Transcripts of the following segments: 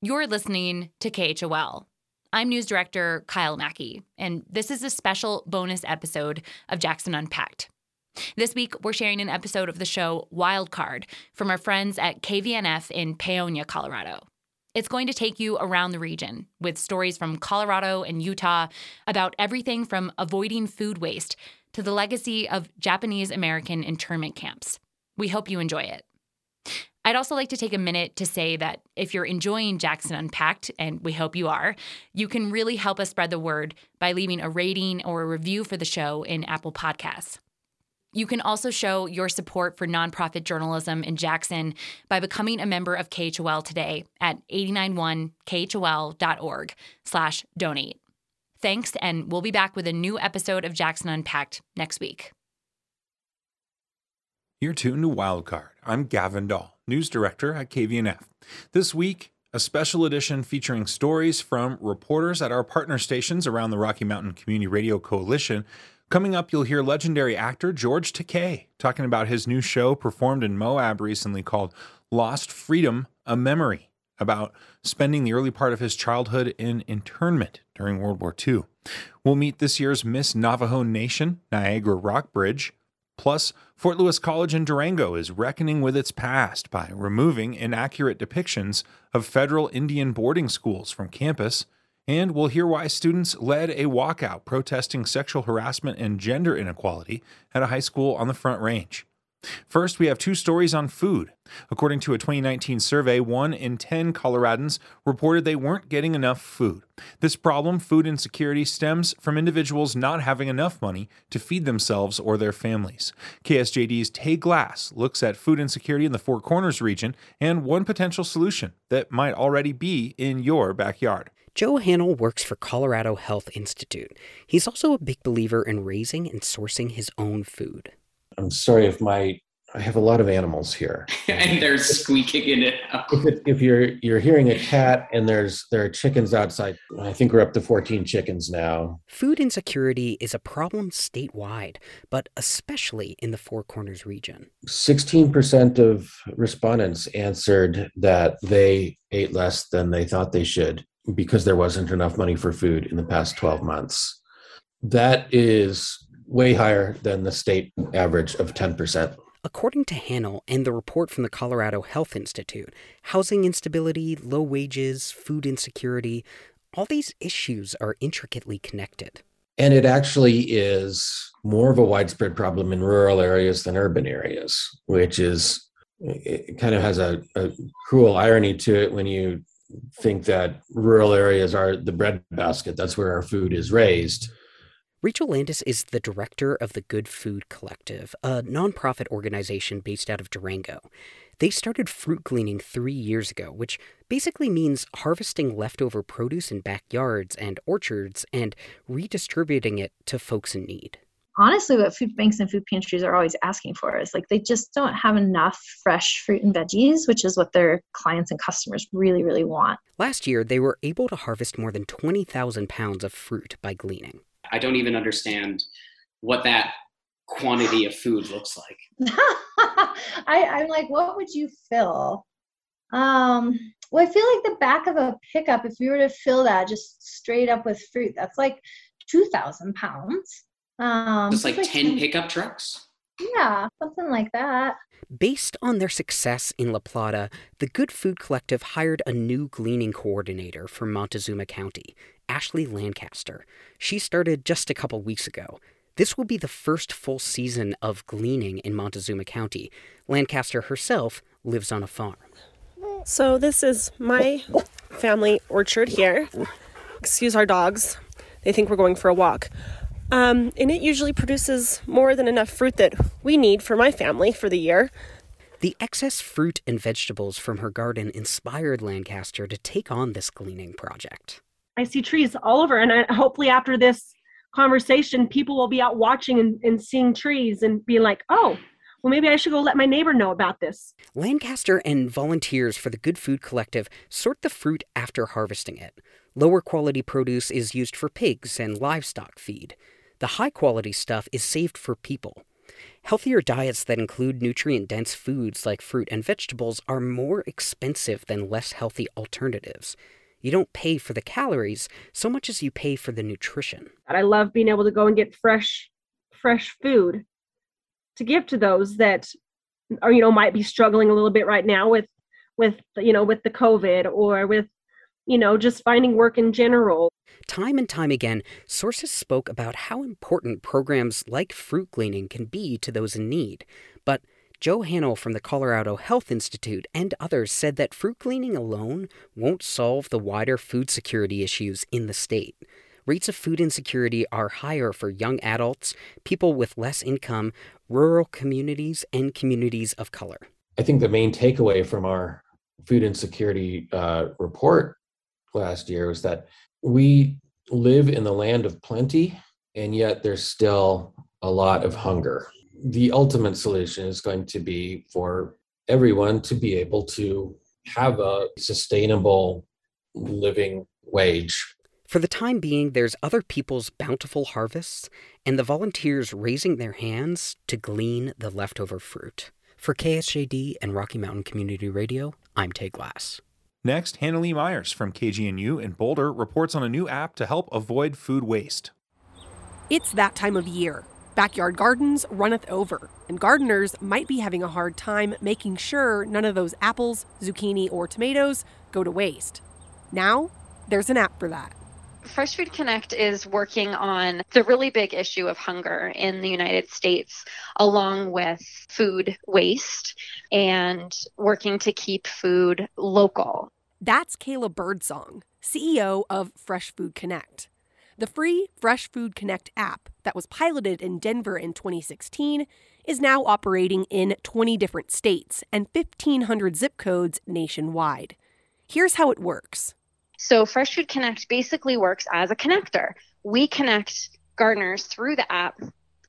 You're listening to KHOL. I'm news director Kyle Mackey, and this is a special bonus episode of Jackson Unpacked. This week, we're sharing an episode of the show Wildcard from our friends at KVNF in Paonia, Colorado. It's going to take you around the region with stories from Colorado and Utah about everything from avoiding food waste to the legacy of Japanese American internment camps. We hope you enjoy it. I'd also like to take a minute to say that if you're enjoying Jackson Unpacked, and we hope you are, you can really help us spread the word by leaving a rating or a review for the show in Apple Podcasts. You can also show your support for nonprofit journalism in Jackson by becoming a member of KHOL today at 891khol.org slash donate. Thanks, and we'll be back with a new episode of Jackson Unpacked next week. You're tuned to Wildcard. I'm Gavin Dahl, news director at KVNF. This week, a special edition featuring stories from reporters at our partner stations around the Rocky Mountain Community Radio Coalition. Coming up, you'll hear legendary actor George Takei talking about his new show performed in Moab recently called Lost Freedom A Memory, about spending the early part of his childhood in internment during World War II. We'll meet this year's Miss Navajo Nation, Niagara Rockbridge, Plus, Fort Lewis College in Durango is reckoning with its past by removing inaccurate depictions of federal Indian boarding schools from campus. And we'll hear why students led a walkout protesting sexual harassment and gender inequality at a high school on the Front Range. First, we have two stories on food. According to a 2019 survey, one in 10 Coloradans reported they weren't getting enough food. This problem, food insecurity, stems from individuals not having enough money to feed themselves or their families. KSJD's Tay Glass looks at food insecurity in the Four Corners region and one potential solution that might already be in your backyard. Joe Hanel works for Colorado Health Institute. He's also a big believer in raising and sourcing his own food. I'm sorry if my I have a lot of animals here, and they're squeaking in it. if, if you're you're hearing a cat and there's there are chickens outside, I think we're up to 14 chickens now. Food insecurity is a problem statewide, but especially in the Four Corners region. 16% of respondents answered that they ate less than they thought they should because there wasn't enough money for food in the past 12 months. That is way higher than the state average of 10%. According to Hanel and the report from the Colorado Health Institute, housing instability, low wages, food insecurity, all these issues are intricately connected. And it actually is more of a widespread problem in rural areas than urban areas, which is, it kind of has a, a cruel irony to it when you think that rural areas are the breadbasket. That's where our food is raised. Rachel Landis is the director of the Good Food Collective, a nonprofit organization based out of Durango. They started fruit gleaning three years ago, which basically means harvesting leftover produce in backyards and orchards and redistributing it to folks in need. Honestly, what food banks and food pantries are always asking for is like they just don't have enough fresh fruit and veggies, which is what their clients and customers really, really want. Last year, they were able to harvest more than 20,000 pounds of fruit by gleaning. I don't even understand what that quantity of food looks like. I, I'm like, what would you fill? Um, well, I feel like the back of a pickup, if we were to fill that just straight up with fruit, that's like 2,000 pounds. Um, Just like it's 10 pickup trucks? Yeah, something like that. Based on their success in La Plata, the Good Food Collective hired a new gleaning coordinator for Montezuma County, Ashley Lancaster. She started just a couple weeks ago. This will be the first full season of gleaning in Montezuma County. Lancaster herself lives on a farm. So, this is my family orchard here. Excuse our dogs, they think we're going for a walk. Um, and it usually produces more than enough fruit that we need for my family for the year. The excess fruit and vegetables from her garden inspired Lancaster to take on this gleaning project. I see trees all over, and I, hopefully, after this conversation, people will be out watching and, and seeing trees and be like, oh, well, maybe I should go let my neighbor know about this. Lancaster and volunteers for the Good Food Collective sort the fruit after harvesting it. Lower quality produce is used for pigs and livestock feed. The high quality stuff is saved for people. Healthier diets that include nutrient dense foods like fruit and vegetables are more expensive than less healthy alternatives. You don't pay for the calories so much as you pay for the nutrition. I love being able to go and get fresh, fresh food to give to those that are, you know, might be struggling a little bit right now with, with, you know, with the COVID or with, you know, just finding work in general. Time and time again, sources spoke about how important programs like fruit gleaning can be to those in need. But Joe Hanel from the Colorado Health Institute and others said that fruit gleaning alone won't solve the wider food security issues in the state. Rates of food insecurity are higher for young adults, people with less income, rural communities, and communities of color. I think the main takeaway from our food insecurity uh, report last year was that we live in the land of plenty, and yet there's still a lot of hunger the ultimate solution is going to be for everyone to be able to have a sustainable living wage. For the time being, there's other people's bountiful harvests and the volunteers raising their hands to glean the leftover fruit. For KSJD and Rocky Mountain Community Radio, I'm Tay Glass. Next, Hannah Lee Myers from KGNU in Boulder reports on a new app to help avoid food waste. It's that time of year Backyard gardens runneth over, and gardeners might be having a hard time making sure none of those apples, zucchini, or tomatoes go to waste. Now, there's an app for that. Fresh Food Connect is working on the really big issue of hunger in the United States, along with food waste and working to keep food local. That's Kayla Birdsong, CEO of Fresh Food Connect. The free Fresh Food Connect app that was piloted in Denver in 2016 is now operating in 20 different states and 1,500 zip codes nationwide. Here's how it works. So, Fresh Food Connect basically works as a connector. We connect gardeners through the app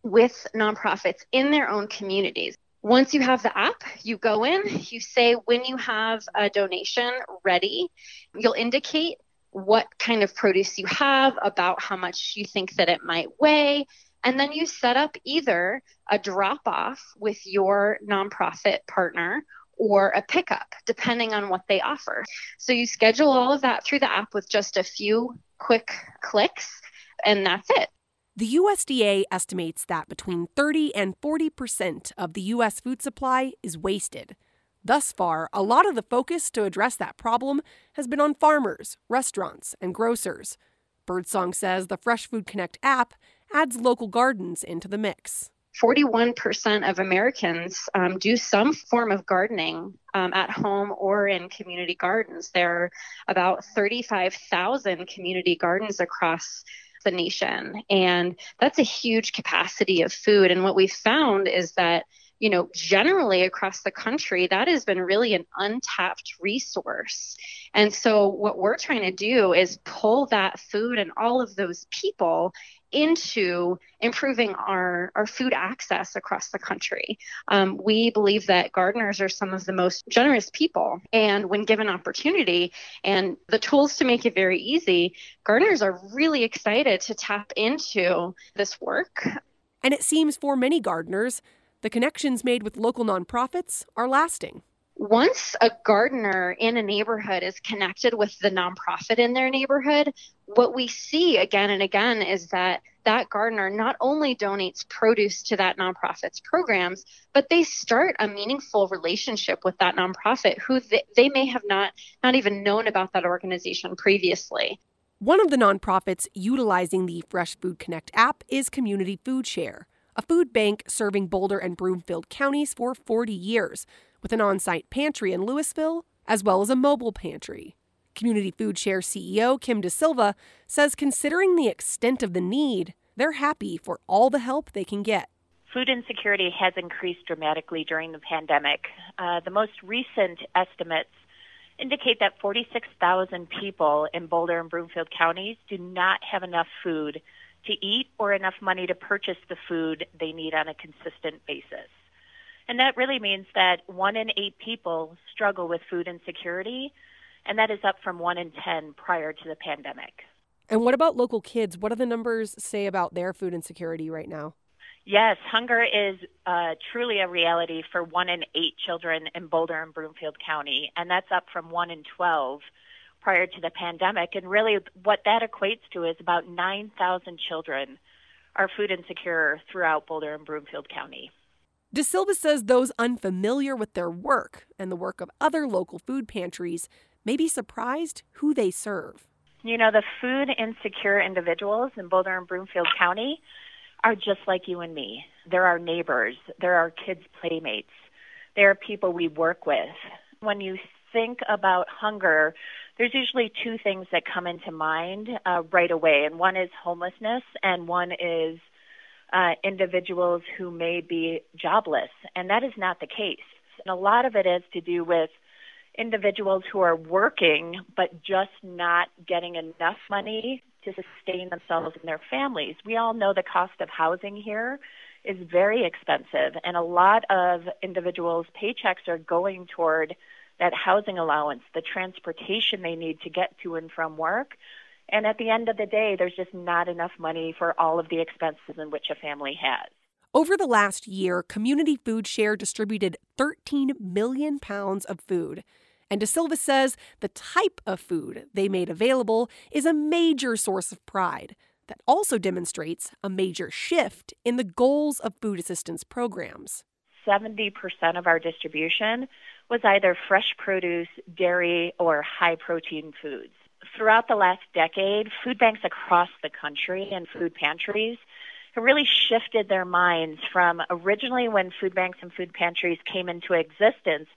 with nonprofits in their own communities. Once you have the app, you go in, you say when you have a donation ready, you'll indicate what kind of produce you have, about how much you think that it might weigh. And then you set up either a drop off with your nonprofit partner or a pickup, depending on what they offer. So you schedule all of that through the app with just a few quick clicks, and that's it. The USDA estimates that between 30 and 40 percent of the U.S. food supply is wasted. Thus far, a lot of the focus to address that problem has been on farmers, restaurants, and grocers. Birdsong says the Fresh Food Connect app adds local gardens into the mix. 41% of Americans um, do some form of gardening um, at home or in community gardens. There are about 35,000 community gardens across the nation, and that's a huge capacity of food. And what we found is that you know, generally across the country, that has been really an untapped resource. And so, what we're trying to do is pull that food and all of those people into improving our, our food access across the country. Um, we believe that gardeners are some of the most generous people. And when given opportunity and the tools to make it very easy, gardeners are really excited to tap into this work. And it seems for many gardeners, the connections made with local nonprofits are lasting. Once a gardener in a neighborhood is connected with the nonprofit in their neighborhood, what we see again and again is that that gardener not only donates produce to that nonprofit's programs, but they start a meaningful relationship with that nonprofit who they, they may have not not even known about that organization previously. One of the nonprofits utilizing the Fresh Food Connect app is Community Food Share a food bank serving Boulder and Broomfield counties for 40 years, with an on site pantry in Louisville, as well as a mobile pantry. Community Food Share CEO Kim Da Silva says, considering the extent of the need, they're happy for all the help they can get. Food insecurity has increased dramatically during the pandemic. Uh, the most recent estimates indicate that 46,000 people in Boulder and Broomfield counties do not have enough food to eat or enough money to purchase the food they need on a consistent basis. And that really means that one in eight people struggle with food insecurity, and that is up from one in 10 prior to the pandemic. And what about local kids? What do the numbers say about their food insecurity right now? Yes, hunger is uh, truly a reality for one in eight children in Boulder and Broomfield County, and that's up from one in 12 prior to the pandemic. And really, what that equates to is about 9,000 children are food insecure throughout Boulder and Broomfield County. Da Silva says those unfamiliar with their work and the work of other local food pantries may be surprised who they serve. You know, the food insecure individuals in Boulder and Broomfield County are just like you and me. They're our neighbors, they're our kids' playmates, they're people we work with. When you think about hunger, there's usually two things that come into mind uh, right away, and one is homelessness, and one is uh, individuals who may be jobless, and that is not the case. And a lot of it has to do with individuals who are working but just not getting enough money to sustain themselves and their families. We all know the cost of housing here is very expensive, and a lot of individuals' paychecks are going toward that housing allowance, the transportation they need to get to and from work. And at the end of the day, there's just not enough money for all of the expenses in which a family has. Over the last year, Community Food Share distributed 13 million pounds of food. And Da Silva says the type of food they made available is a major source of pride that also demonstrates a major shift in the goals of food assistance programs. 70% of our distribution was either fresh produce, dairy, or high protein foods. Throughout the last decade, food banks across the country and food pantries have really shifted their minds from originally when food banks and food pantries came into existence,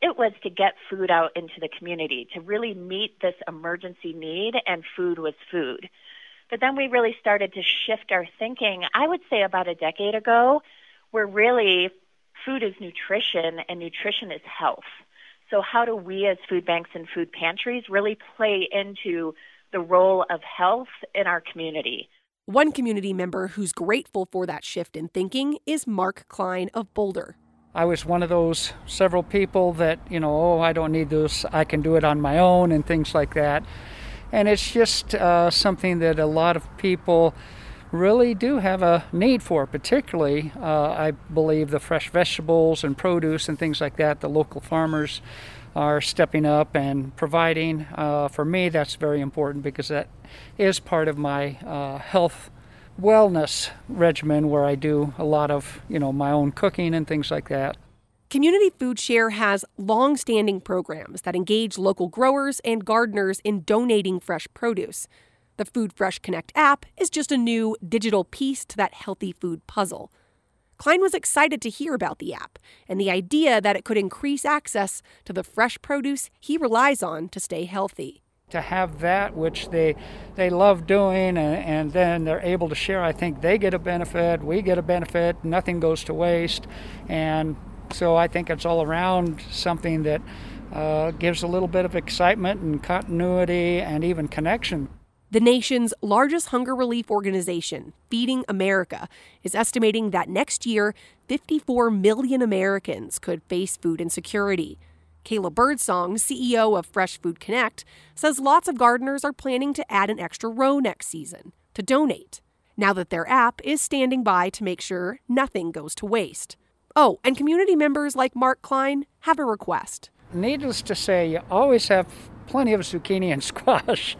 it was to get food out into the community, to really meet this emergency need, and food was food. But then we really started to shift our thinking, I would say about a decade ago, where really food is nutrition and nutrition is health. So, how do we as food banks and food pantries really play into the role of health in our community? One community member who's grateful for that shift in thinking is Mark Klein of Boulder. I was one of those several people that, you know, oh, I don't need this, I can do it on my own, and things like that. And it's just uh, something that a lot of people really do have a need for, particularly, uh, I believe, the fresh vegetables and produce and things like that. The local farmers are stepping up and providing. Uh, for me, that's very important because that is part of my uh, health wellness regimen where I do a lot of, you know, my own cooking and things like that. Community Food Share has long standing programs that engage local growers and gardeners in donating fresh produce. The Food Fresh Connect app is just a new digital piece to that healthy food puzzle. Klein was excited to hear about the app and the idea that it could increase access to the fresh produce he relies on to stay healthy. To have that, which they they love doing, and, and then they're able to share, I think they get a benefit, we get a benefit, nothing goes to waste, and so I think it's all around something that uh, gives a little bit of excitement and continuity and even connection. The nation's largest hunger relief organization, Feeding America, is estimating that next year, 54 million Americans could face food insecurity. Kayla Birdsong, CEO of Fresh Food Connect, says lots of gardeners are planning to add an extra row next season to donate, now that their app is standing by to make sure nothing goes to waste. Oh, and community members like Mark Klein have a request. Needless to say, you always have plenty of zucchini and squash,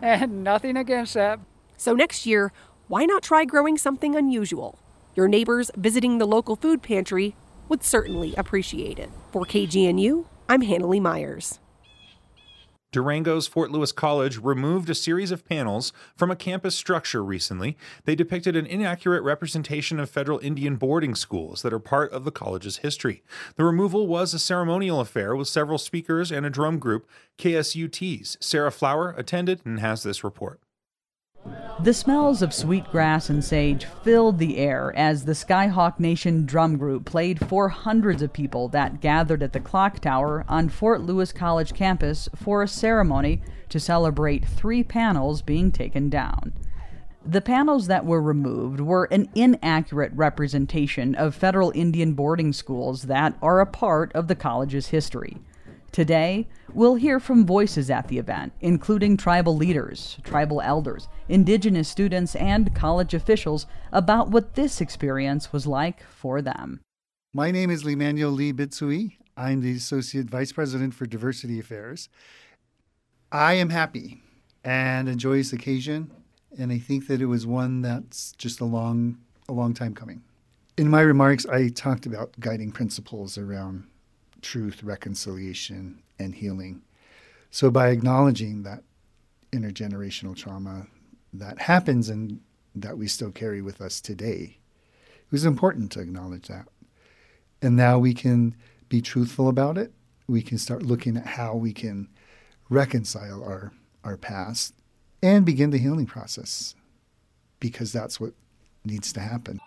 and nothing against that. So next year, why not try growing something unusual? Your neighbors visiting the local food pantry would certainly appreciate it. For KGNU, I'm Hannalie Myers. Durango's Fort Lewis College removed a series of panels from a campus structure recently. They depicted an inaccurate representation of federal Indian boarding schools that are part of the college's history. The removal was a ceremonial affair with several speakers and a drum group. KSUT's Sarah Flower attended and has this report. The smells of sweet grass and sage filled the air as the Skyhawk Nation drum group played for hundreds of people that gathered at the clock tower on Fort Lewis College campus for a ceremony to celebrate three panels being taken down. The panels that were removed were an inaccurate representation of federal Indian boarding schools that are a part of the college's history. Today, we'll hear from voices at the event, including tribal leaders, tribal elders, indigenous students, and college officials about what this experience was like for them. My name is Lemanuel Lee Bitsui. I'm the Associate Vice President for Diversity Affairs. I am happy and a joyous occasion, and I think that it was one that's just a long, a long time coming. In my remarks, I talked about guiding principles around truth, reconciliation, and healing. So, by acknowledging that intergenerational trauma that happens and that we still carry with us today, it was important to acknowledge that. And now we can be truthful about it. We can start looking at how we can reconcile our, our past and begin the healing process because that's what needs to happen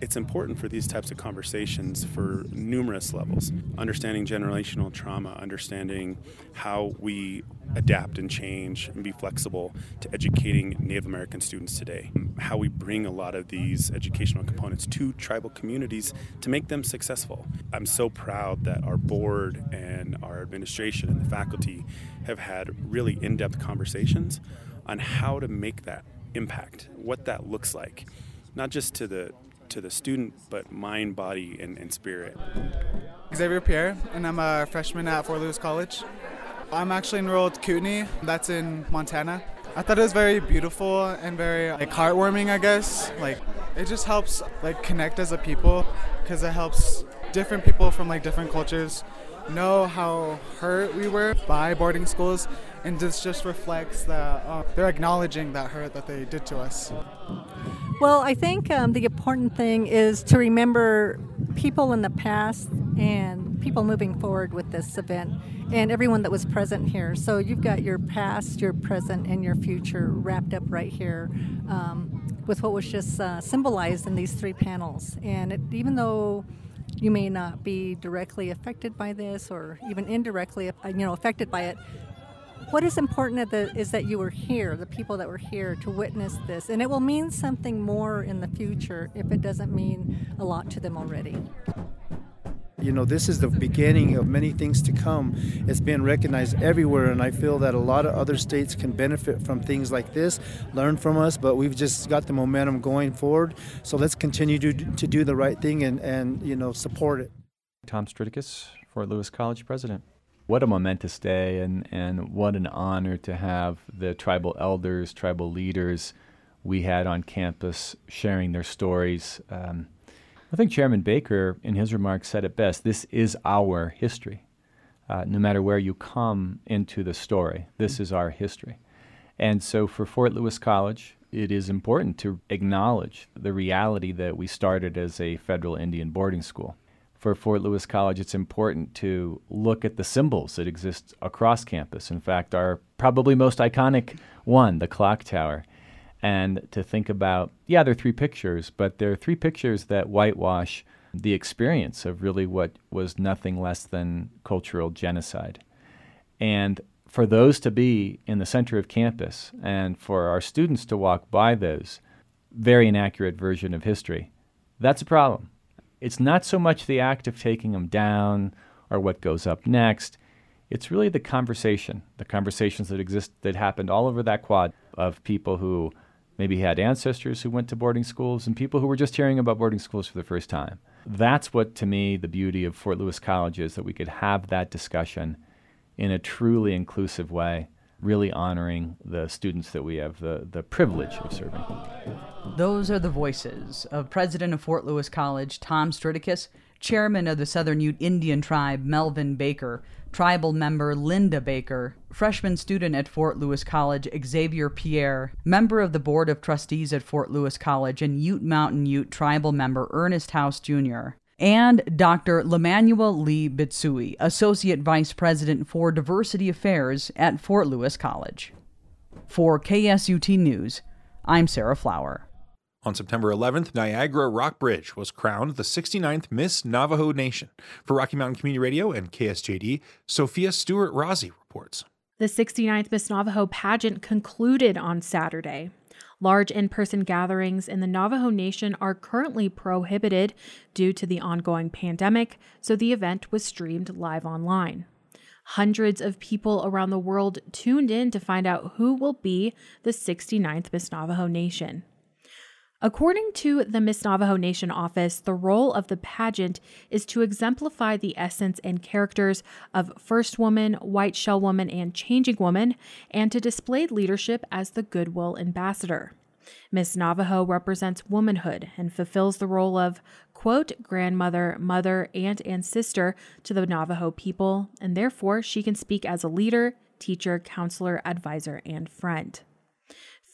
it's important for these types of conversations for numerous levels. Understanding generational trauma understanding how we adapt and change and be flexible to educating native american students today. How we bring a lot of these educational components to tribal communities to make them successful. I'm so proud that our board and our administration and the faculty have had really in-depth conversations on how to make that impact what that looks like not just to the to the student, but mind, body, and, and spirit. Xavier Pierre, and I'm a freshman at Fort Lewis College. I'm actually enrolled Kootenai, that's in Montana. I thought it was very beautiful and very like heartwarming, I guess. Like it just helps like connect as a people because it helps different people from like different cultures know how hurt we were by boarding schools and this just reflects that uh, they're acknowledging that hurt that they did to us. Well, I think um, the important thing is to remember people in the past and people moving forward with this event and everyone that was present here. So you've got your past, your present, and your future wrapped up right here um, with what was just uh, symbolized in these three panels. And it, even though you may not be directly affected by this or even indirectly you know affected by it what is important is that you were here, the people that were here to witness this, and it will mean something more in the future if it doesn't mean a lot to them already. You know, this is the beginning of many things to come. It's being recognized everywhere, and I feel that a lot of other states can benefit from things like this, learn from us, but we've just got the momentum going forward. So let's continue to, to do the right thing and, and, you know, support it. Tom Stritikus, Fort Lewis College President what a momentous day and, and what an honor to have the tribal elders, tribal leaders we had on campus sharing their stories. Um, I think Chairman Baker, in his remarks, said it best this is our history. Uh, no matter where you come into the story, this is our history. And so for Fort Lewis College, it is important to acknowledge the reality that we started as a federal Indian boarding school for Fort Lewis College, it's important to look at the symbols that exist across campus. In fact, our probably most iconic one, the clock tower, and to think about, yeah, there are three pictures, but there are three pictures that whitewash the experience of really what was nothing less than cultural genocide. And for those to be in the center of campus and for our students to walk by those, very inaccurate version of history, that's a problem. It's not so much the act of taking them down or what goes up next. It's really the conversation, the conversations that exist that happened all over that quad of people who maybe had ancestors who went to boarding schools and people who were just hearing about boarding schools for the first time. That's what, to me, the beauty of Fort Lewis College is that we could have that discussion in a truly inclusive way really honoring the students that we have the, the privilege of serving. Those are the voices of President of Fort Lewis College, Tom Stritikus, Chairman of the Southern Ute Indian Tribe, Melvin Baker, Tribal member Linda Baker, freshman student at Fort Lewis College, Xavier Pierre, member of the Board of Trustees at Fort Lewis College, and Ute Mountain Ute Tribal member Ernest House Jr and Dr. Lemanuel Lee Bitsui, Associate Vice President for Diversity Affairs at Fort Lewis College. For KSUT News, I'm Sarah Flower. On September 11th, Niagara Rockbridge was crowned the 69th Miss Navajo Nation. For Rocky Mountain Community Radio and KSJD, Sophia Stewart Rossi reports. The 69th Miss Navajo pageant concluded on Saturday. Large in person gatherings in the Navajo Nation are currently prohibited due to the ongoing pandemic, so the event was streamed live online. Hundreds of people around the world tuned in to find out who will be the 69th Miss Navajo Nation. According to the Miss Navajo Nation office, the role of the pageant is to exemplify the essence and characters of First Woman, White Shell Woman, and Changing Woman, and to display leadership as the Goodwill Ambassador. Miss Navajo represents womanhood and fulfills the role of, quote, grandmother, mother, aunt, and sister to the Navajo people, and therefore she can speak as a leader, teacher, counselor, advisor, and friend.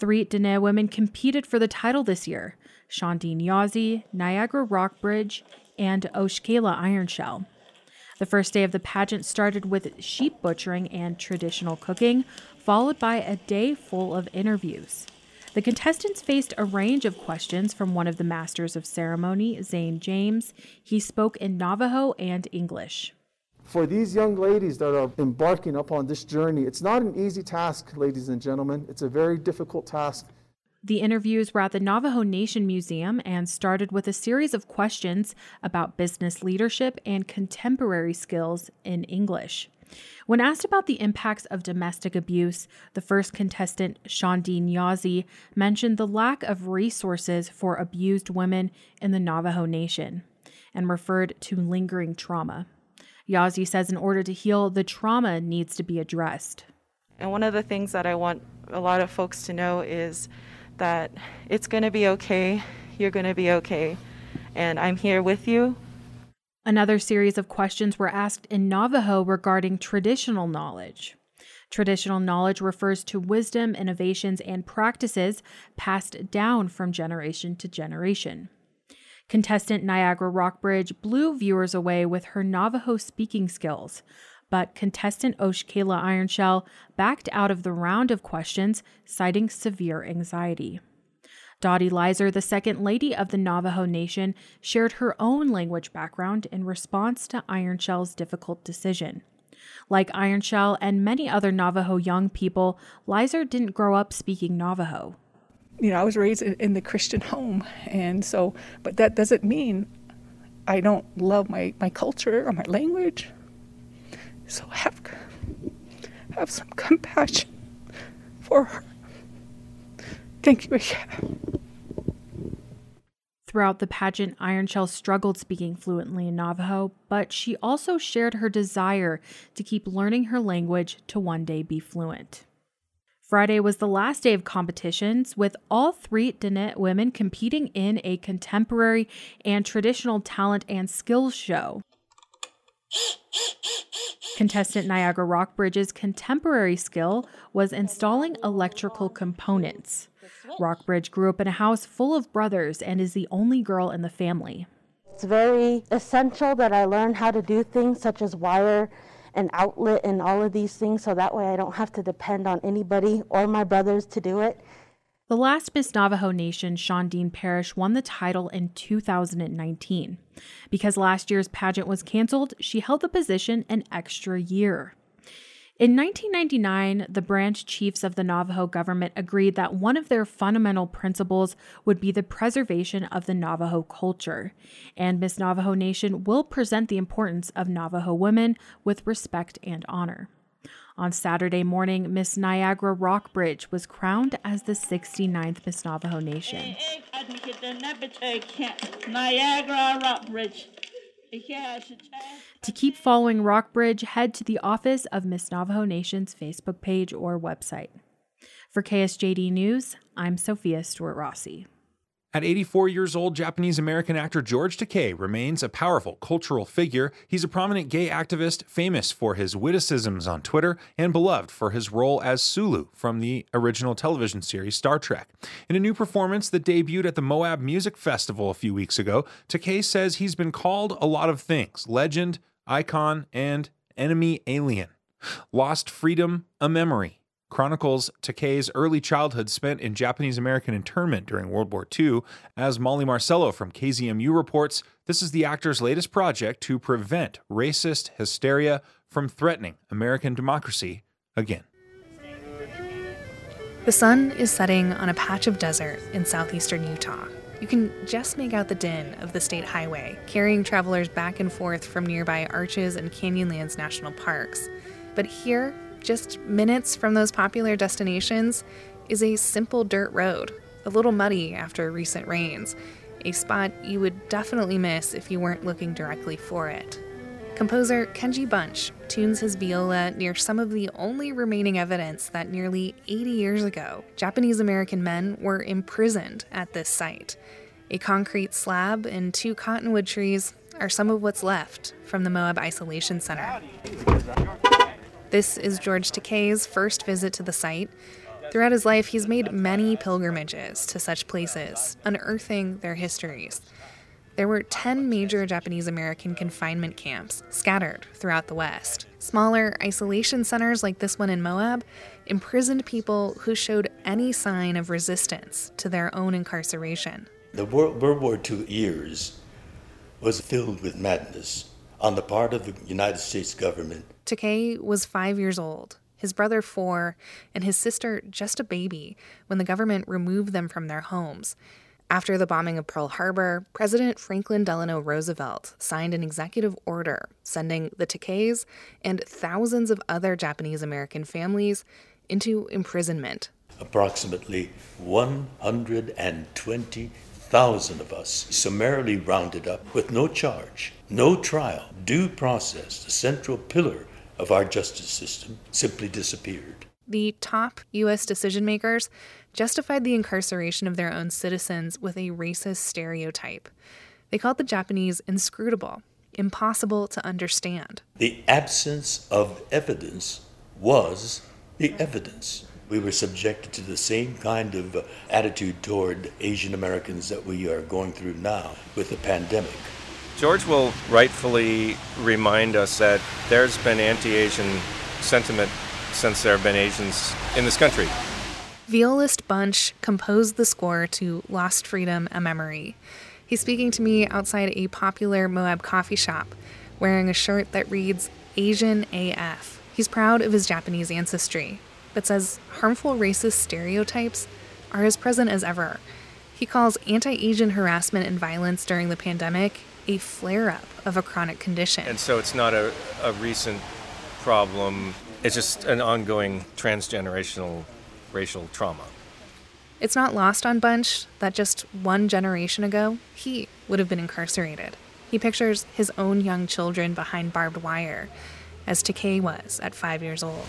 Three Dene women competed for the title this year Shondine Yazzie, Niagara Rockbridge, and Oshkela Ironshell. The first day of the pageant started with sheep butchering and traditional cooking, followed by a day full of interviews. The contestants faced a range of questions from one of the masters of ceremony, Zane James. He spoke in Navajo and English. For these young ladies that are embarking upon this journey, it's not an easy task, ladies and gentlemen. It's a very difficult task. The interviews were at the Navajo Nation Museum and started with a series of questions about business leadership and contemporary skills in English. When asked about the impacts of domestic abuse, the first contestant, Shondine Yazzie, mentioned the lack of resources for abused women in the Navajo Nation and referred to lingering trauma. Yazzie says in order to heal, the trauma needs to be addressed. And one of the things that I want a lot of folks to know is that it's going to be okay. You're going to be okay. And I'm here with you. Another series of questions were asked in Navajo regarding traditional knowledge. Traditional knowledge refers to wisdom, innovations, and practices passed down from generation to generation. Contestant Niagara Rockbridge blew viewers away with her Navajo speaking skills, but contestant Oshkela Ironshell backed out of the round of questions, citing severe anxiety. Dottie Lizer, the second lady of the Navajo Nation, shared her own language background in response to Ironshell's difficult decision. Like Ironshell and many other Navajo young people, Lizer didn't grow up speaking Navajo you know, I was raised in the Christian home, and so, but that doesn't mean I don't love my, my culture or my language. So have have some compassion for her. Thank you Throughout the pageant, Ironshell struggled speaking fluently in Navajo, but she also shared her desire to keep learning her language to one day be fluent. Friday was the last day of competitions, with all three Dene women competing in a contemporary and traditional talent and skills show. Contestant Niagara Rockbridge's contemporary skill was installing electrical components. Rockbridge grew up in a house full of brothers and is the only girl in the family. It's very essential that I learn how to do things such as wire an outlet and all of these things so that way I don't have to depend on anybody or my brothers to do it. The last Miss Navajo Nation, Shaandiin Parrish, won the title in 2019. Because last year's pageant was canceled, she held the position an extra year. In 1999, the branch chiefs of the Navajo government agreed that one of their fundamental principles would be the preservation of the Navajo culture. And Miss Navajo Nation will present the importance of Navajo women with respect and honor. On Saturday morning, Miss Niagara Rockbridge was crowned as the 69th Miss Navajo Nation. Niagara Rockbridge. To keep following Rockbridge, head to the office of Miss Navajo Nation's Facebook page or website. For KSJD News, I'm Sophia Stewart Rossi. At 84 years old, Japanese American actor George Takei remains a powerful cultural figure. He's a prominent gay activist, famous for his witticisms on Twitter, and beloved for his role as Sulu from the original television series Star Trek. In a new performance that debuted at the Moab Music Festival a few weeks ago, Takei says he's been called a lot of things legend, icon, and enemy alien. Lost freedom, a memory chronicles Takei's early childhood spent in Japanese American internment during World War II. As Molly Marcello from KZMU reports, this is the actor's latest project to prevent racist hysteria from threatening American democracy again. The sun is setting on a patch of desert in southeastern Utah. You can just make out the din of the state highway, carrying travelers back and forth from nearby Arches and Canyonlands national parks. But here, just minutes from those popular destinations, is a simple dirt road, a little muddy after recent rains, a spot you would definitely miss if you weren't looking directly for it. Composer Kenji Bunch tunes his viola near some of the only remaining evidence that nearly 80 years ago, Japanese American men were imprisoned at this site. A concrete slab and two cottonwood trees are some of what's left from the Moab Isolation Center. This is George Takei's first visit to the site. Throughout his life, he's made many pilgrimages to such places, unearthing their histories. There were 10 major Japanese American confinement camps scattered throughout the West. Smaller isolation centers like this one in Moab imprisoned people who showed any sign of resistance to their own incarceration. The World, War II years was filled with madness on the part of the United States government. Takei was five years old, his brother four, and his sister just a baby when the government removed them from their homes. After the bombing of Pearl Harbor, President Franklin Delano Roosevelt signed an executive order sending the Takeis and thousands of other Japanese American families into imprisonment. Approximately 120,000 of us summarily rounded up with no charge, no trial, due process, the central pillar of our justice system, simply disappeared. The top U.S. decision makers justified the incarceration of their own citizens with a racist stereotype. They called the Japanese inscrutable, impossible to understand. The absence of evidence was the evidence. We were subjected to the same kind of attitude toward Asian Americans that we are going through now with the pandemic. George will rightfully remind us that there's been anti Asian sentiment since there have been Asians in this country. Violist Bunch composed the score to Lost Freedom A Memory. He's speaking to me outside a popular Moab coffee shop, wearing a shirt that reads Asian AF. He's proud of his Japanese ancestry, but says harmful racist stereotypes are as present as ever. He calls anti Asian harassment and violence during the pandemic a flare up of a chronic condition. And so it's not a, a recent problem, it's just an ongoing transgenerational racial trauma. It's not lost on Bunch that just one generation ago, he would have been incarcerated. He pictures his own young children behind barbed wire, as Takei was at five years old.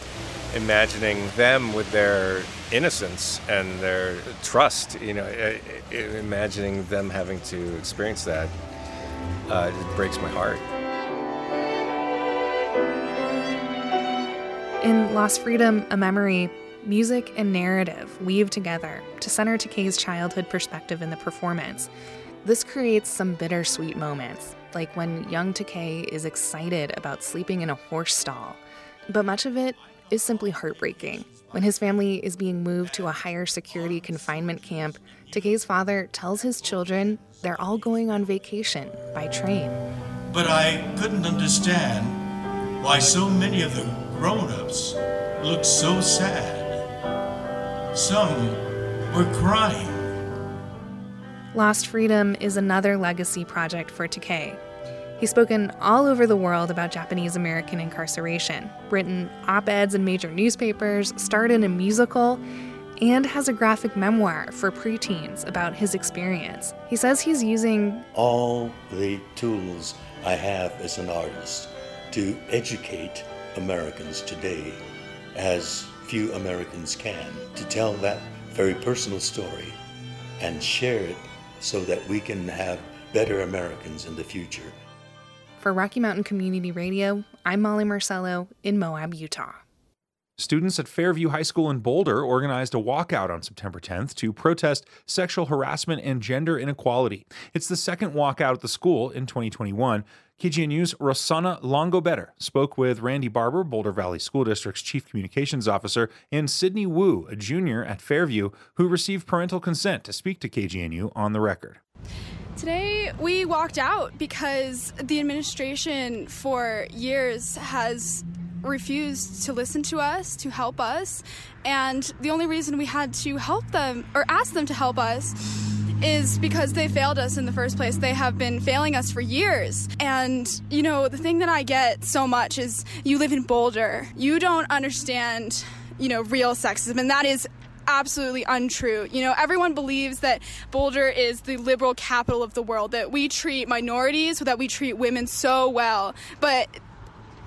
Imagining them with their innocence and their trust, you know, imagining them having to experience that, uh, it breaks my heart. In Lost Freedom, a memory, music and narrative weave together to center Takei's childhood perspective in the performance. This creates some bittersweet moments, like when young Takei is excited about sleeping in a horse stall. But much of it is simply heartbreaking. When his family is being moved to a higher security confinement camp, Takei's father tells his children they're all going on vacation by train. But I couldn't understand why so many of the grown ups looked so sad. Some were crying. Lost Freedom is another legacy project for Takei. He's spoken all over the world about Japanese American incarceration, written op eds in major newspapers, starred in a musical, and has a graphic memoir for preteens about his experience. He says he's using all the tools I have as an artist to educate Americans today as few Americans can, to tell that very personal story and share it so that we can have better Americans in the future. For Rocky Mountain Community Radio, I'm Molly Marcello in Moab, Utah. Students at Fairview High School in Boulder organized a walkout on September 10th to protest sexual harassment and gender inequality. It's the second walkout at the school in 2021. KGNU's Rossana Longobetter spoke with Randy Barber, Boulder Valley School District's Chief Communications Officer, and Sydney Wu, a junior at Fairview, who received parental consent to speak to KGNU on the record. Today we walked out because the administration for years has refused to listen to us, to help us, and the only reason we had to help them or ask them to help us is because they failed us in the first place. They have been failing us for years. And, you know, the thing that I get so much is you live in Boulder. You don't understand, you know, real sexism, and that is absolutely untrue. You know, everyone believes that Boulder is the liberal capital of the world, that we treat minorities, that we treat women so well. But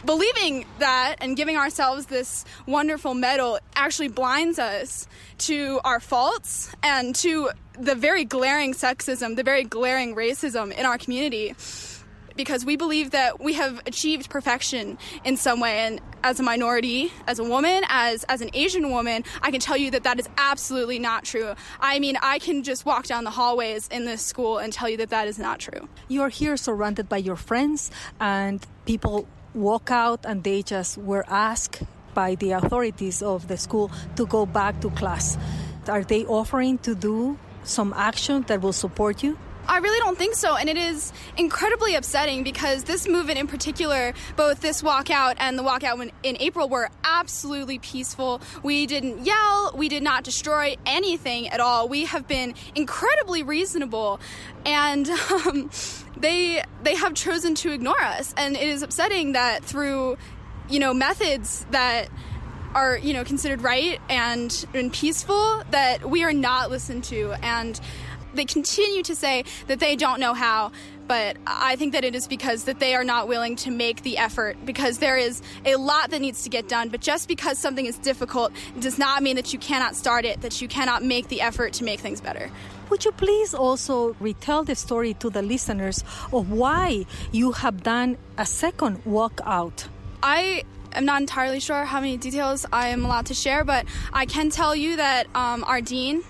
believing that and giving ourselves this wonderful medal actually blinds us to our faults and to the very glaring sexism, the very glaring racism in our community. Because we believe that we have achieved perfection in some way, and as a minority, as a woman, as as an Asian woman, I can tell you that that is absolutely not true. I mean, I can just walk down the hallways in this school and tell you that that is not true. You are here surrounded by your friends and people walk out and they just were asked by the authorities of the school to go back to class. Are they offering to do some action that will support you? I really don't think so, and it is incredibly upsetting because this movement in particular, both this walkout and the walkout in April, were absolutely peaceful. We didn't yell, we did not destroy anything at all. We have been incredibly reasonable, and um, they they have chosen to ignore us, and it is upsetting that through you know methods that are you know considered right and and peaceful that we are not listened to and they continue to say that they don't know how but I think that it is because that they are not willing to make the effort because there is a lot that needs to get done. But just because something is difficult does not mean that you cannot start it that you cannot make the effort to make things better. Would you please also retell the story to the listeners of why you have done a second walkout? I am not entirely sure how many details I am allowed to share, but I can tell you that um, our dean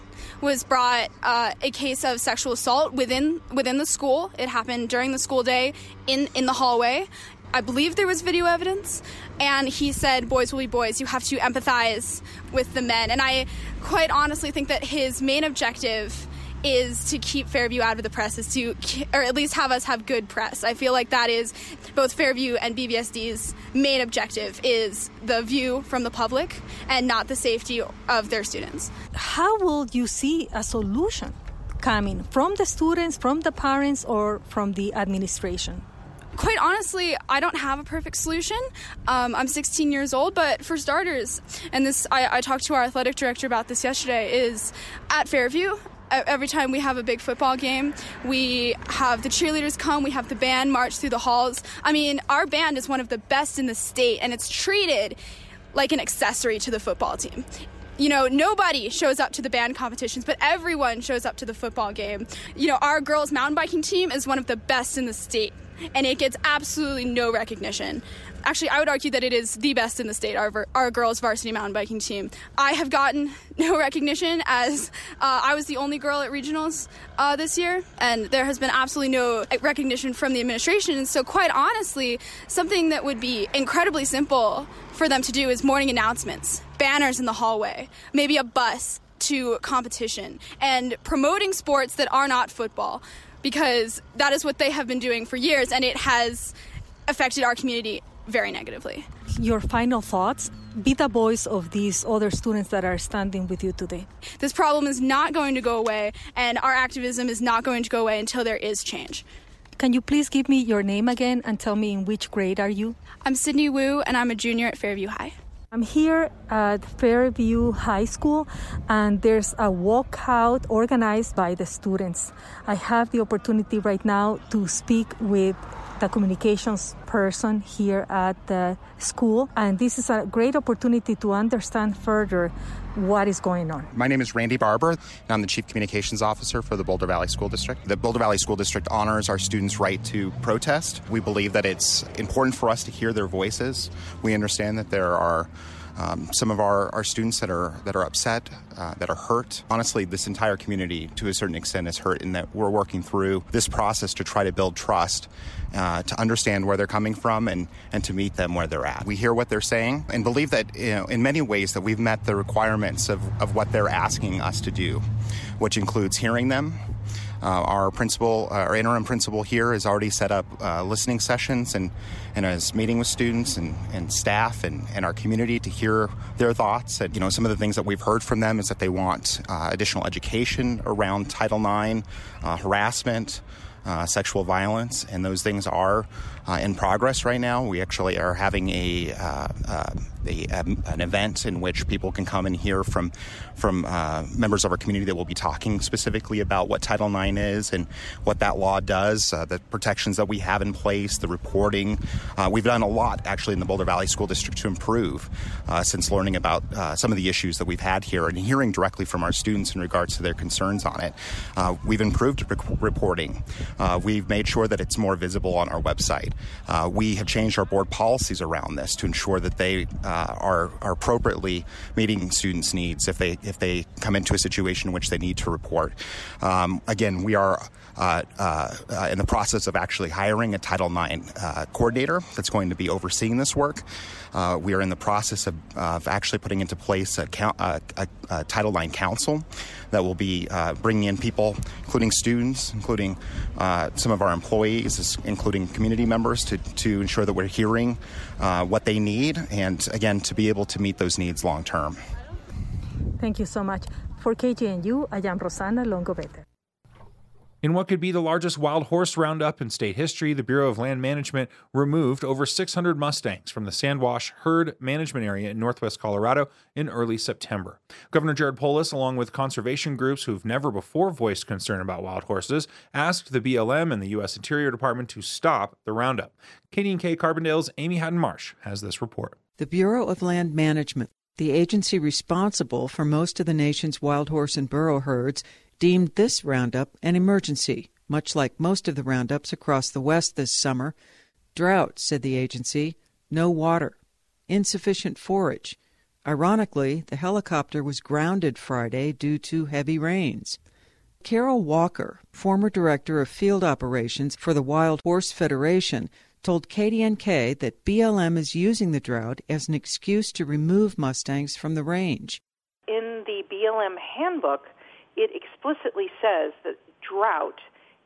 was brought uh, a case of sexual assault within within the school. It happened during the school day in in the hallway. I believe there was video evidence, and he said, "Boys will be boys. You have to empathize with the men." And I quite honestly think that his main objective is to keep Fairview out of the press, is to, or at least have us have good press. I feel like that is both Fairview and BVSD's main objective is the view from the public and not the safety of their students. How will you see a solution coming from the students, from the parents, or from the administration? quite honestly, I don't have a perfect solution. Um, I'm 16 years old, but for starters, and this I, I, talked to our athletic director about this yesterday, is at Fairview every time we have a big football game, we have the cheerleaders come, we have the band march through the halls. I mean, our band is one of the best in the state, and it's treated like an accessory to the football team. You know, nobody shows up to the band competitions, but everyone shows up to the football game. You know, our girls' mountain biking team is one of the best in the state, and it gets absolutely no recognition actually, I would argue that it is the best in the state, our, our girls' varsity mountain biking team. I have gotten no recognition as uh, I was the only girl at regionals uh, this year, and there has been absolutely no recognition from the administration. So, quite honestly, something that would be incredibly simple for them to do is morning announcements, banners in the hallway, maybe a bus to competition, and promoting sports that are not football because that is what they have been doing for years and it has affected our community very negatively. Your final thoughts? Be the voice of these other students that are standing with you today. This problem is not going to go away, and our activism is not going to go away until there is change. Can you please give me your name again and tell me in which grade are you? I'm Sydney Wu, and I'm a junior at Fairview High. I'm here at Fairview High School, and there's a walkout organized by the students. I have the opportunity right now to speak with the communications person here at the school, and this is a great opportunity to understand further what is going on. My name is Randy Barber, and I'm the Chief Communications Officer for the Boulder Valley School District. The Boulder Valley School District honors our students' right to protest. We believe that it's important for us to hear their voices. We understand that there are um, some of our, our students that are that are upset, uh, that are hurt. Honestly, this entire community, to a certain extent, is hurt in that we're working through this process to try to build trust, uh, to understand where they're coming from, and and to meet them where they're at. We hear what they're saying and believe that you know, in many ways that we've met the requirements of, of what they're asking us to do, which includes hearing them, our principal, uh, our interim principal here, has already set up uh, listening sessions and, and is meeting with students and, and staff and, and our community to hear their thoughts. And, you know, some of the things that we've heard from them is that they want uh, additional education around Title IX, uh, harassment, uh, sexual violence, and those things are uh, in progress right now. We actually are having a, uh, uh a um, an event in which people can come and hear from from uh, members of our community that will be talking specifically about what Title IX is and what that law does, uh, the protections that we have in place, the reporting. we've done a lot actually in the Boulder Valley School District to improve since learning about some of the issues that we've had here and hearing directly from our students in regards to their concerns on it. we've improved rec- reporting. we've made sure that it's more visible on our website. Uh, we have changed our board policies around this to ensure that they uh, are, are appropriately meeting students' needs if they if they come into a situation in which they need to report. Um, again, we are uh, uh, in the process of actually hiring a Title IX uh, coordinator that's going to be overseeing this work. Uh, we are in the process of, of actually putting into place a, a, a, a, Title IX council that will be uh, bringing in people, including students, including some of our employees, including community members, to, to ensure that we're hearing what they need and, again, to be able to meet those needs long term. Thank you so much. For KGNU, I am Rosana Longoveter. In what could be the largest wild horse roundup in state history, the Bureau of Land Management removed over 600 Mustangs from the Sandwash herd management area in northwest Colorado in early September. Governor Jared Polis, along with conservation groups who've never before voiced concern about wild horses, asked the BLM and the U.S. Interior Department to stop the roundup. KDNK Carbondale's Amy Hadden Marsh has this report. The Bureau of Land Management, the agency responsible for most of the nation's wild horse and burro herds, deemed this roundup an emergency, much like most of the roundups across the West this summer. Drought, said the agency, no water, insufficient forage. Ironically, the helicopter was grounded Friday due to heavy rains. Carol Walker, former director of field operations for the Wild Horse Federation, told KDNK that BLM is using the drought as an excuse to remove Mustangs from the range. In the BLM handbook, it explicitly says that drought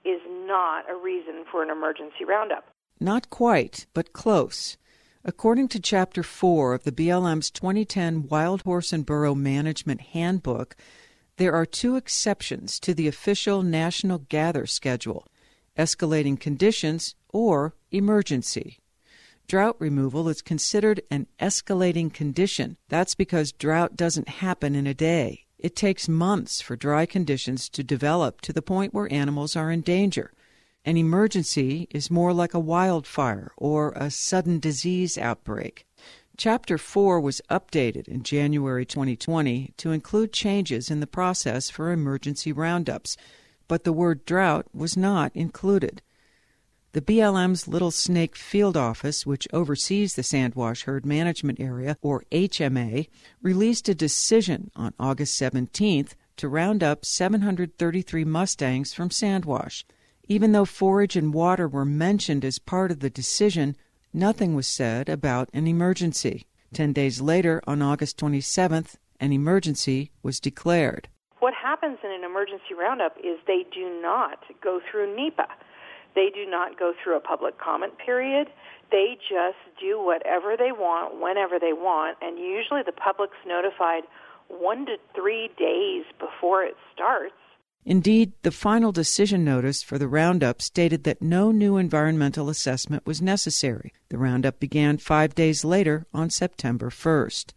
is not a reason for an emergency roundup. Not quite, but close. According to Chapter 4 of the BLM's 2010 Wild Horse and Burro Management Handbook, there are two exceptions to the official national gather schedule escalating conditions or emergency. Drought removal is considered an escalating condition. That's because drought doesn't happen in a day. It takes months for dry conditions to develop to the point where animals are in danger. An emergency is more like a wildfire or a sudden disease outbreak. Chapter 4 was updated in January 2020 to include changes in the process for emergency roundups, but the word drought was not included. The BLM's Little Snake Field Office, which oversees the Sandwash Herd Management Area, or HMA, released a decision on August 17th to round up 733 Mustangs from Sandwash. Even though forage and water were mentioned as part of the decision, nothing was said about an emergency. Ten days later, on August 27th, an emergency was declared. What happens in an emergency roundup is they do not go through NEPA. They do not go through a public comment period. They just do whatever they want, whenever they want, and usually the public's notified one to three days before it starts. Indeed, the final decision notice for the roundup stated that no new environmental assessment was necessary. The roundup began five days later on September 1st.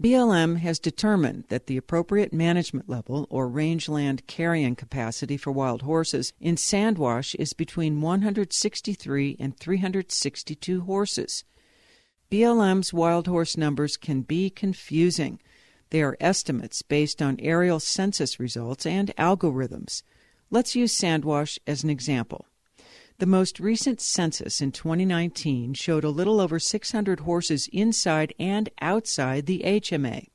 BLM has determined that the appropriate management level or rangeland carrying capacity for wild horses in Sandwash is between 163 and 362 horses. BLM's wild horse numbers can be confusing. They are estimates based on aerial census results and algorithms. Let's use Sandwash as an example. The most recent census in 2019 showed a little over 600 horses inside and outside the HMA.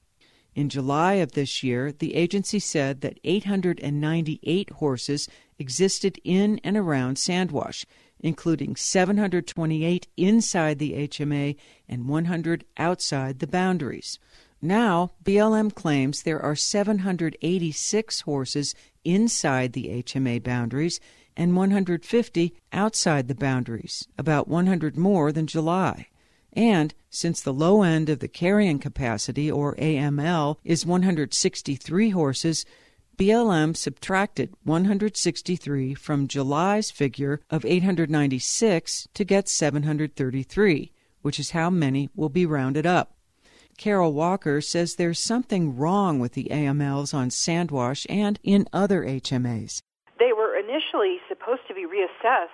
In July of this year, the agency said that 898 horses existed in and around Sandwash, including 728 inside the HMA and 100 outside the boundaries. Now, BLM claims there are 786 horses inside the HMA boundaries and 150 outside the boundaries, about 100 more than July. And since the low end of the carrying capacity, or AML, is 163 horses, BLM subtracted 163 from July's figure of 896 to get 733, which is how many will be rounded up. Carol Walker says there's something wrong with the AMLs on Sandwash and in other HMAs. They were initially supposed to be reassessed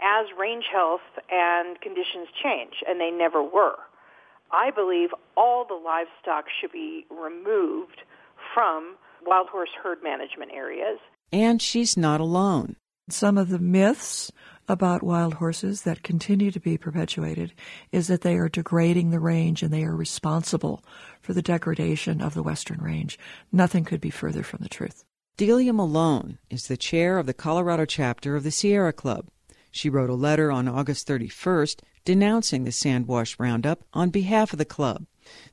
as range health and conditions change, and they never were. I believe all the livestock should be removed from wild horse herd management areas. And she's not alone. Some of the myths about wild horses that continue to be perpetuated is that they are degrading the range and they are responsible for the degradation of the western range. Nothing could be further from the truth. Delia Malone is the chair of the Colorado chapter of the Sierra Club. She wrote a letter on August 31st denouncing the Sandwash Roundup on behalf of the club.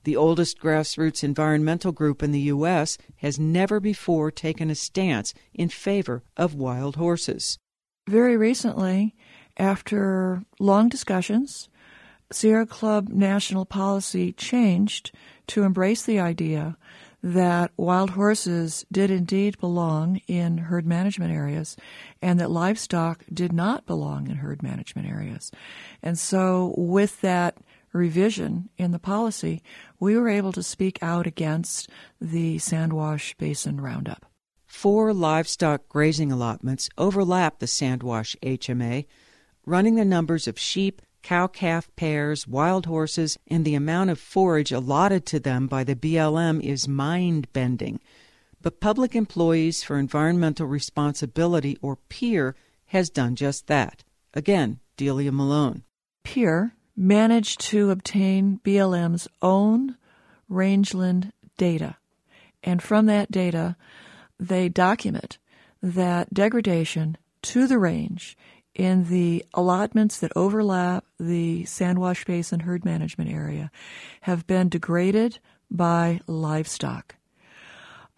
The oldest grassroots environmental group in the U.S. has never before taken a stance in favor of wild horses. Very recently, after long discussions, Sierra Club national policy changed to embrace the idea that wild horses did indeed belong in herd management areas and that livestock did not belong in herd management areas. And so, with that revision in the policy, we were able to speak out against the Sandwash Basin Roundup. Four livestock grazing allotments overlap the Sandwash HMA, running the numbers of sheep, cow calf pairs, wild horses, and the amount of forage allotted to them by the BLM is mind bending. But Public Employees for Environmental Responsibility, or PEER, has done just that. Again, Delia Malone. PEER managed to obtain BLM's own rangeland data. And from that data, they document that degradation to the range in the allotments that overlap the Sandwash Basin herd management area have been degraded by livestock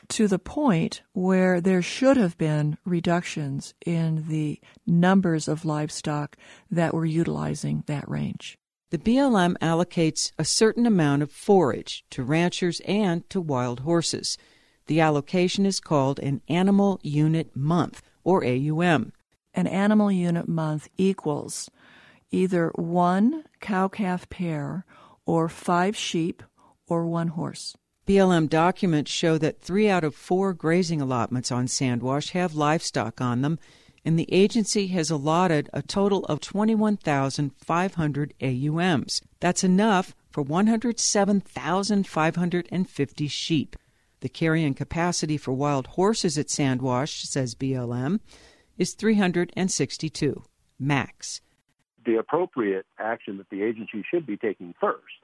to the point where there should have been reductions in the numbers of livestock that were utilizing that range. The BLM allocates a certain amount of forage to ranchers and to wild horses. The allocation is called an Animal Unit Month, or AUM an animal unit month equals either one cow calf pair or five sheep or one horse. BLM documents show that three out of four grazing allotments on Sandwash have livestock on them, and the agency has allotted a total of 21,500 AUMs. That's enough for 107,550 sheep. The carrying capacity for wild horses at Sandwash, says BLM, is 362 max. The appropriate action that the agency should be taking first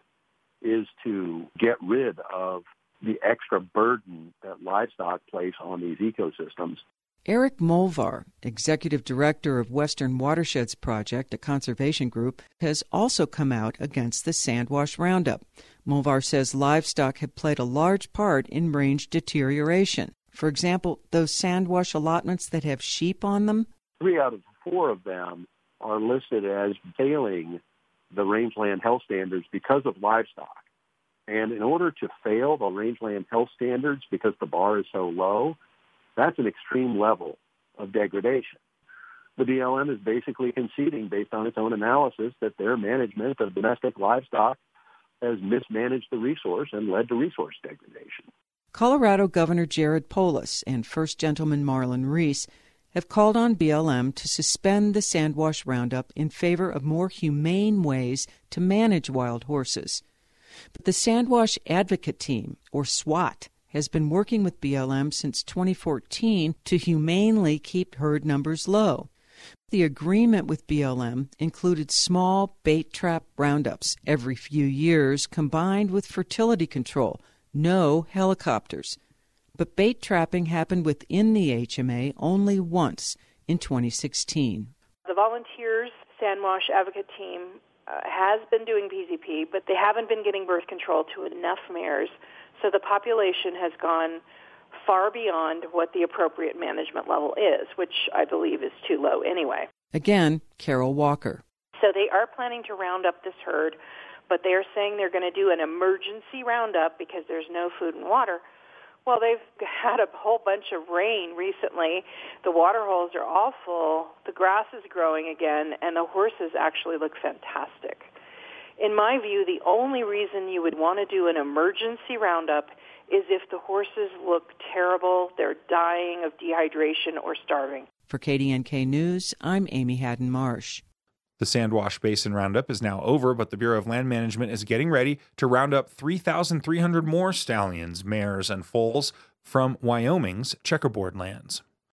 is to get rid of the extra burden that livestock place on these ecosystems. Erik Molvar, executive director of Western Watersheds Project, a conservation group, has also come out against the Sandwash Roundup. Molvar says livestock have played a large part in range deterioration. For example, those sandwash allotments that have sheep on them? Three out of four of them are listed as failing the rangeland health standards because of livestock. And in order to fail the rangeland health standards because the bar is so low, that's an extreme level of degradation. The BLM is basically conceding, based on its own analysis, that their management of domestic livestock has mismanaged the resource and led to resource degradation. Colorado Governor Jared Polis and First Gentleman Marlon Reis have called on BLM to suspend the Sandwash Roundup in favor of more humane ways to manage wild horses. But the Sandwash Advocate Team, or SWAT, has been working with BLM since 2014 to humanely keep herd numbers low. The agreement with BLM included small bait trap roundups every few years combined with fertility control no helicopters. But bait trapping happened within the HMA only once in 2016. The volunteers Sandwash Advocate Team uh, has been doing PZP, but they haven't been getting birth control to enough mares, so the population has gone far beyond what the appropriate management level is, which I believe is too low anyway. Again, Carol Walker. So they are planning to round up this herd, but they are saying they're going to do an emergency roundup because there's no food and water. Well, they've had a whole bunch of rain recently. The water holes are all full. The grass is growing again, and the horses actually look fantastic. In my view, the only reason you would want to do an emergency roundup is if the horses look terrible, they're dying of dehydration or starving. For KDNK News, I'm Amy Hadden Marsh. The Sandwash Basin Roundup is now over, but the Bureau of Land Management is getting ready to round up 3,300 more stallions, mares, and foals from Wyoming's checkerboard lands.